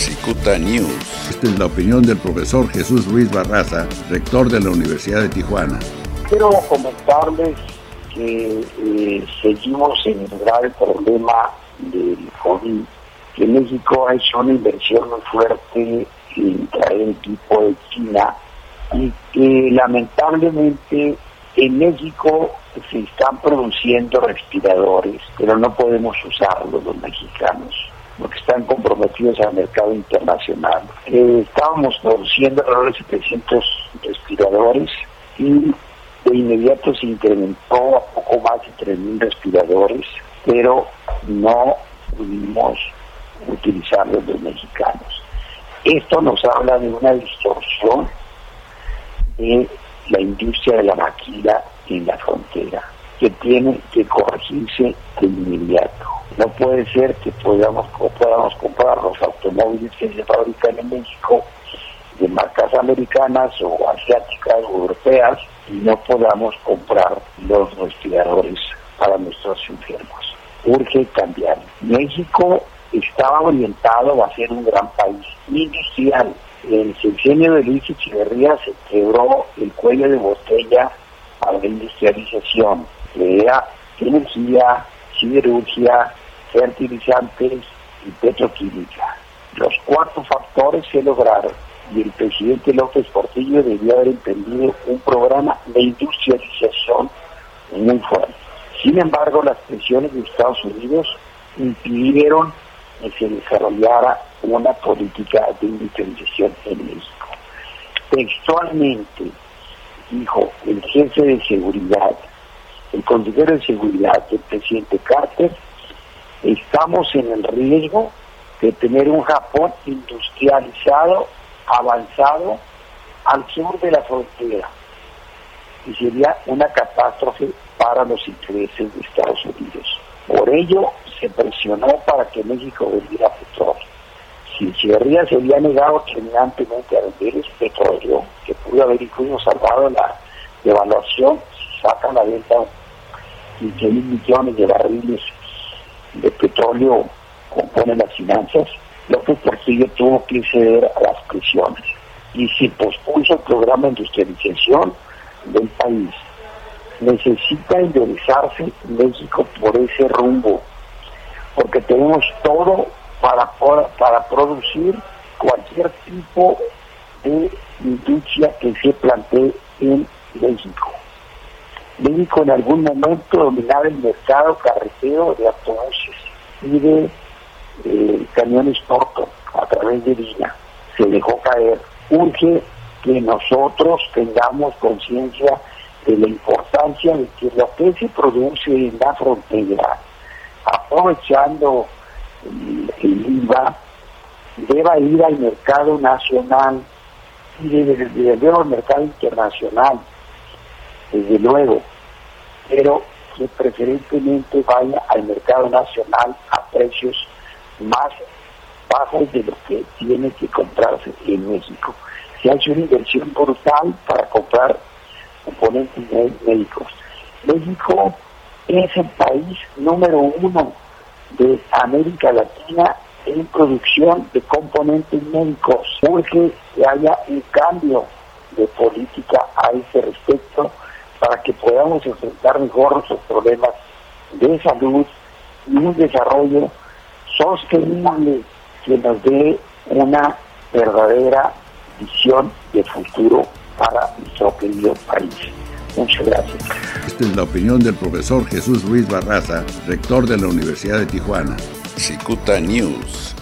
Cicuta News. Esta es la opinión del profesor Jesús Ruiz Barraza, rector de la Universidad de Tijuana. Quiero comentarles que eh, seguimos en el grave problema del COVID, que México ha hecho una inversión muy fuerte en traer equipo de China y que lamentablemente en México se están produciendo respiradores, pero no podemos usarlos los mexicanos porque están comprometidos al mercado internacional. Eh, estábamos produciendo alrededor de 700 respiradores y de inmediato se incrementó a poco más de 3.000 respiradores, pero no pudimos utilizarlos los mexicanos. Esto nos habla de una distorsión de la industria de la maquila en la frontera, que tiene que corregirse de inmediato. No puede ser que podamos, podamos comprar los automóviles que se fabrican en México de marcas americanas o asiáticas o europeas y no podamos comprar los respiradores para nuestros enfermos. Urge cambiar. México estaba orientado a ser un gran país industrial. El sexenio de Luis Echeverría se quebró el cuello de botella a la industrialización, que era energía, siderurgia, fertilizantes y petroquímica. Los cuatro factores se lograron y el presidente López Portillo debió haber entendido un programa de industrialización muy fuerte. Sin embargo, las presiones de Estados Unidos impidieron que se desarrollara una política de industrialización en México. Textualmente dijo el jefe de seguridad, el consejero de seguridad del presidente Carter, estamos en el riesgo de tener un Japón industrializado, avanzado, al sur de la frontera. Y sería una catástrofe para los intereses de Estados Unidos. Por ello, se presionó para que México vendiera petróleo. Si Echeverría se había negado terminantemente a vender ese petróleo, que pudo haber incluso salvado la devaluación, si sacan la venta 15 mil millones de barriles de petróleo compone las finanzas, López Portillo tuvo que ceder a las presiones y se pospuso el programa de industrialización del país. Necesita enderezarse México por ese rumbo, porque tenemos todo para, para producir cualquier tipo de industria que se plantee en México. México en algún momento dominaba el mercado carretero de autobuses y de eh, camiones cortos a través de Vina. Se dejó caer. Urge que nosotros tengamos conciencia de la importancia de que lo que se produce en la frontera, aprovechando el, IVA, deba ir al mercado nacional y debe al mercado internacional desde luego, pero que preferentemente vaya al mercado nacional a precios más bajos de lo que tiene que comprarse en México. Se ha una inversión brutal para comprar componentes médicos. México es el país número uno de América Latina en producción de componentes médicos. Urge que haya un cambio de política a ese respecto para que podamos enfrentar mejor nuestros problemas de salud y un desarrollo sostenible que nos dé una verdadera visión de futuro para nuestro querido país. Muchas gracias. Esta es la opinión del profesor Jesús Ruiz Barraza, rector de la Universidad de Tijuana. Cicuta News.